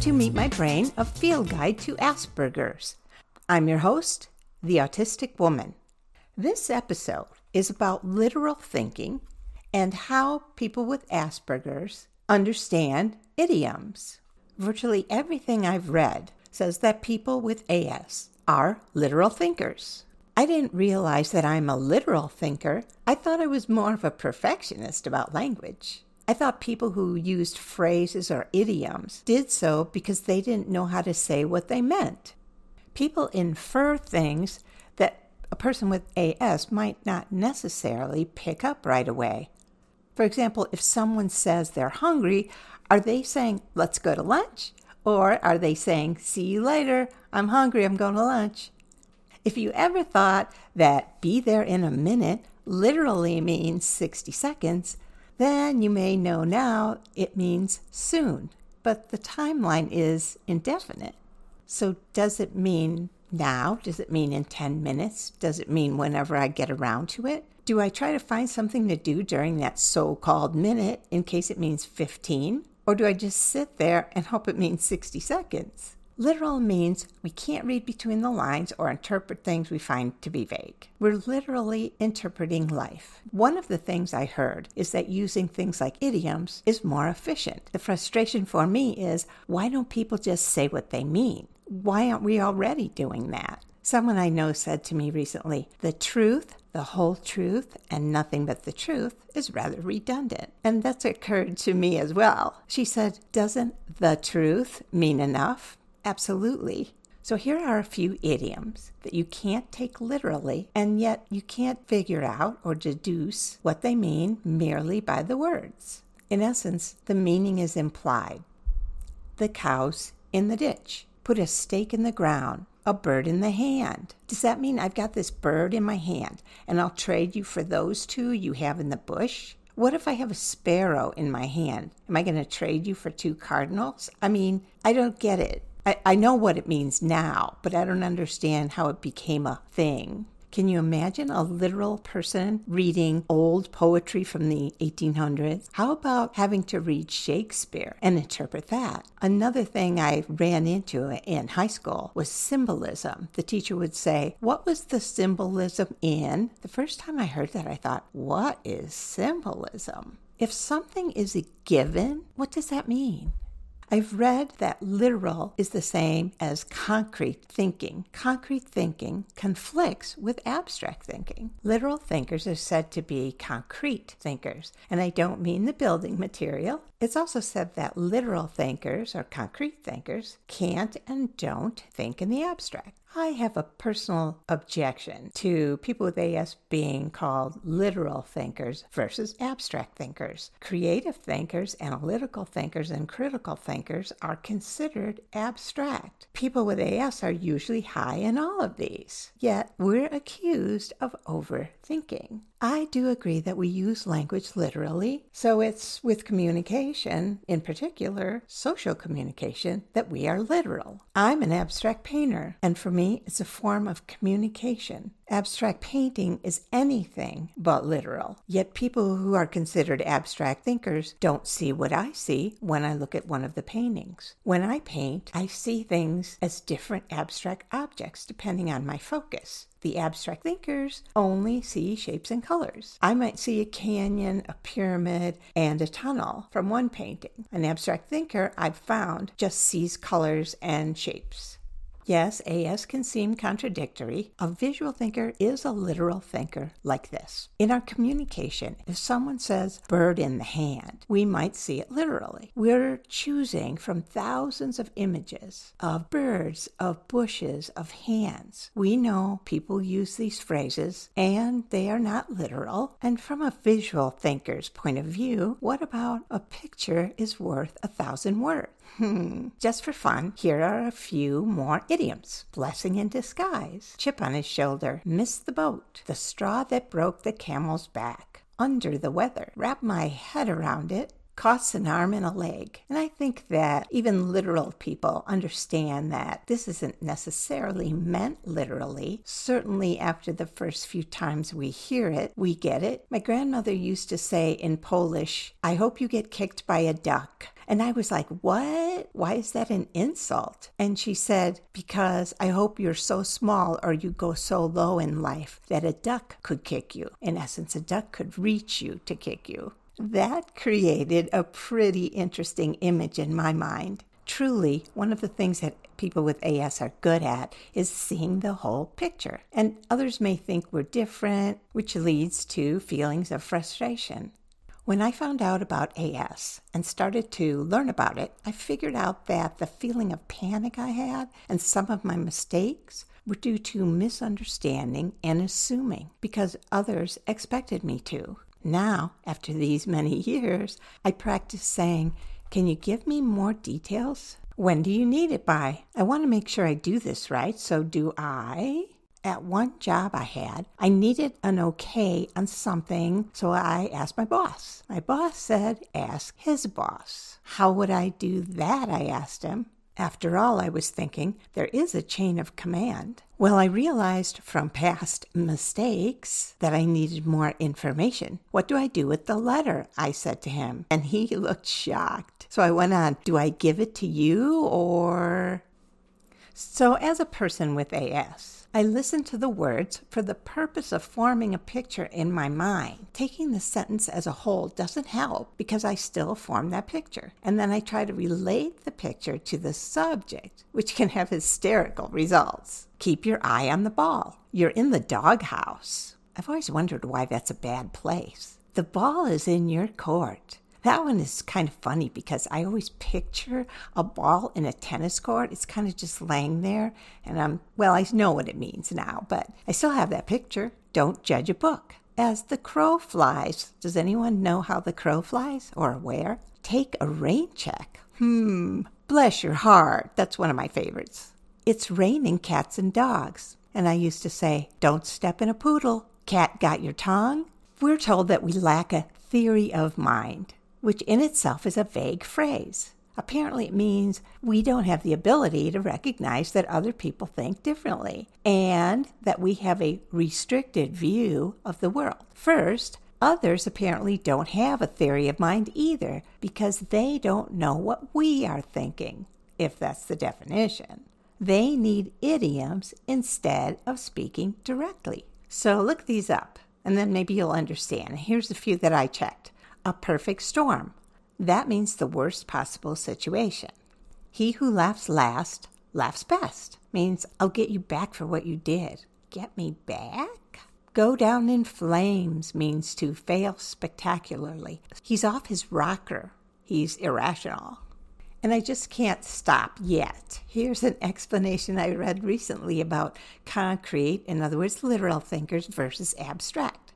To Meet My Brain, a field guide to Asperger's. I'm your host, the Autistic Woman. This episode is about literal thinking and how people with Asperger's understand idioms. Virtually everything I've read says that people with AS are literal thinkers. I didn't realize that I'm a literal thinker. I thought I was more of a perfectionist about language. I thought people who used phrases or idioms did so because they didn't know how to say what they meant. People infer things that a person with AS might not necessarily pick up right away. For example, if someone says they're hungry, are they saying, let's go to lunch? Or are they saying, see you later, I'm hungry, I'm going to lunch? If you ever thought that be there in a minute literally means 60 seconds, then you may know now it means soon. But the timeline is indefinite. So does it mean now? Does it mean in 10 minutes? Does it mean whenever I get around to it? Do I try to find something to do during that so called minute in case it means 15? Or do I just sit there and hope it means 60 seconds? Literal means we can't read between the lines or interpret things we find to be vague. We're literally interpreting life. One of the things I heard is that using things like idioms is more efficient. The frustration for me is why don't people just say what they mean? Why aren't we already doing that? Someone I know said to me recently, the truth, the whole truth, and nothing but the truth is rather redundant. And that's occurred to me as well. She said, Doesn't the truth mean enough? Absolutely. So here are a few idioms that you can't take literally, and yet you can't figure out or deduce what they mean merely by the words. In essence, the meaning is implied. The cow's in the ditch. Put a stake in the ground, a bird in the hand. Does that mean I've got this bird in my hand and I'll trade you for those two you have in the bush? What if I have a sparrow in my hand? Am I going to trade you for two cardinals? I mean, I don't get it. I, I know what it means now, but I don't understand how it became a thing. Can you imagine a literal person reading old poetry from the 1800s? How about having to read Shakespeare and interpret that? Another thing I ran into in high school was symbolism. The teacher would say, What was the symbolism in? The first time I heard that, I thought, What is symbolism? If something is a given, what does that mean? I've read that literal is the same as concrete thinking. Concrete thinking conflicts with abstract thinking. Literal thinkers are said to be concrete thinkers, and I don't mean the building material. It's also said that literal thinkers or concrete thinkers can't and don't think in the abstract. I have a personal objection to people with AS being called literal thinkers versus abstract thinkers. Creative thinkers, analytical thinkers, and critical thinkers are considered abstract. People with AS are usually high in all of these, yet we're accused of overthinking. I do agree that we use language literally, so it's with communication, in particular social communication, that we are literal. I'm an abstract painter, and for me, it's a form of communication. Abstract painting is anything but literal. Yet people who are considered abstract thinkers don't see what I see when I look at one of the paintings. When I paint, I see things as different abstract objects depending on my focus. The abstract thinkers only see shapes and colors. I might see a canyon, a pyramid, and a tunnel from one painting. An abstract thinker, I've found, just sees colors and shapes. Yes, AS can seem contradictory. A visual thinker is a literal thinker like this. In our communication, if someone says bird in the hand, we might see it literally. We're choosing from thousands of images of birds, of bushes, of hands. We know people use these phrases and they are not literal. And from a visual thinker's point of view, what about a picture is worth a thousand words? Hmm. Just for fun, here are a few more idioms. Blessing in disguise. Chip on his shoulder. Missed the boat. The straw that broke the camel's back. Under the weather. Wrap my head around it costs an arm and a leg. And I think that even literal people understand that this isn't necessarily meant literally. Certainly, after the first few times we hear it, we get it. My grandmother used to say in Polish, I hope you get kicked by a duck And I was like, What? Why is that an insult? And she said, Because I hope you're so small or you go so low in life that a duck could kick you. In essence, a duck could reach you to kick you. That created a pretty interesting image in my mind. Truly, one of the things that people with AS are good at is seeing the whole picture. And others may think we're different, which leads to feelings of frustration. When I found out about AS and started to learn about it, I figured out that the feeling of panic I had and some of my mistakes were due to misunderstanding and assuming because others expected me to. Now, after these many years, I practice saying, Can you give me more details? When do you need it by? I want to make sure I do this right, so do I? At one job I had, I needed an okay on something, so I asked my boss. My boss said, Ask his boss. How would I do that? I asked him. After all, I was thinking, there is a chain of command. Well, I realized from past mistakes that I needed more information. What do I do with the letter? I said to him, and he looked shocked. So I went on, Do I give it to you or. So, as a person with AS, I listen to the words for the purpose of forming a picture in my mind. Taking the sentence as a whole doesn't help because I still form that picture. And then I try to relate the picture to the subject, which can have hysterical results. Keep your eye on the ball. You're in the doghouse. I've always wondered why that's a bad place. The ball is in your court. That one is kind of funny because I always picture a ball in a tennis court. It's kind of just laying there. And I'm, well, I know what it means now, but I still have that picture. Don't judge a book. As the crow flies, does anyone know how the crow flies or where? Take a rain check. Hmm, bless your heart. That's one of my favorites. It's raining cats and dogs. And I used to say, don't step in a poodle. Cat got your tongue? We're told that we lack a theory of mind which in itself is a vague phrase. Apparently, it means we don't have the ability to recognize that other people think differently and that we have a restricted view of the world. First, others apparently don't have a theory of mind either because they don't know what we are thinking, if that's the definition. They need idioms instead of speaking directly. So look these up and then maybe you'll understand. Here's a few that I checked a perfect storm. That means the worst possible situation. He who laughs last laughs best means I'll get you back for what you did. Get me back? Go down in flames means to fail spectacularly. He's off his rocker. He's irrational. And I just can't stop yet. Here's an explanation I read recently about concrete, in other words, literal thinkers versus abstract.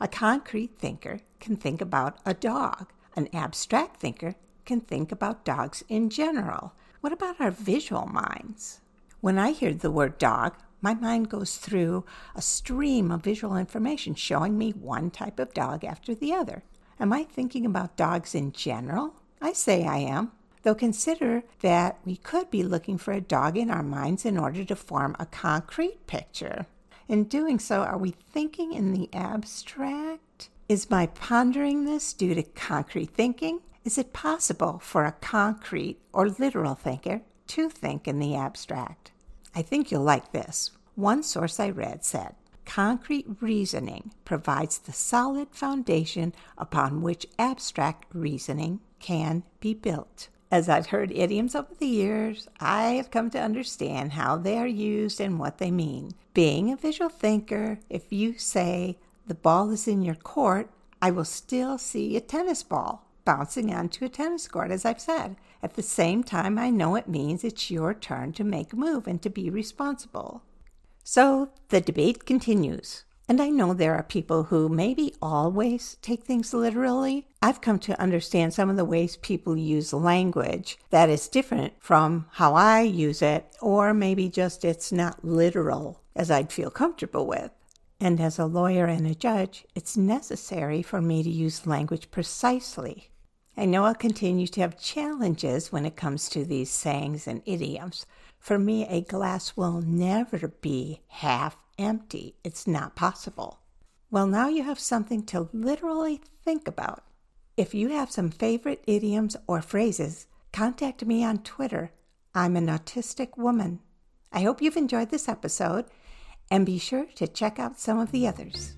A concrete thinker can think about a dog. An abstract thinker can think about dogs in general. What about our visual minds? When I hear the word dog, my mind goes through a stream of visual information showing me one type of dog after the other. Am I thinking about dogs in general? I say I am. Though consider that we could be looking for a dog in our minds in order to form a concrete picture. In doing so, are we thinking in the abstract? Is my pondering this due to concrete thinking? Is it possible for a concrete or literal thinker to think in the abstract? I think you'll like this. One source I read said, Concrete reasoning provides the solid foundation upon which abstract reasoning can be built. As I've heard idioms over the years, I have come to understand how they are used and what they mean. Being a visual thinker, if you say the ball is in your court, I will still see a tennis ball bouncing onto a tennis court, as I've said. At the same time, I know it means it's your turn to make a move and to be responsible. So the debate continues. And I know there are people who maybe always take things literally. I've come to understand some of the ways people use language that is different from how I use it, or maybe just it's not literal as I'd feel comfortable with. And as a lawyer and a judge, it's necessary for me to use language precisely. I know I'll continue to have challenges when it comes to these sayings and idioms. For me, a glass will never be half empty. It's not possible. Well, now you have something to literally think about. If you have some favorite idioms or phrases, contact me on Twitter. I'm an autistic woman. I hope you've enjoyed this episode and be sure to check out some of the others.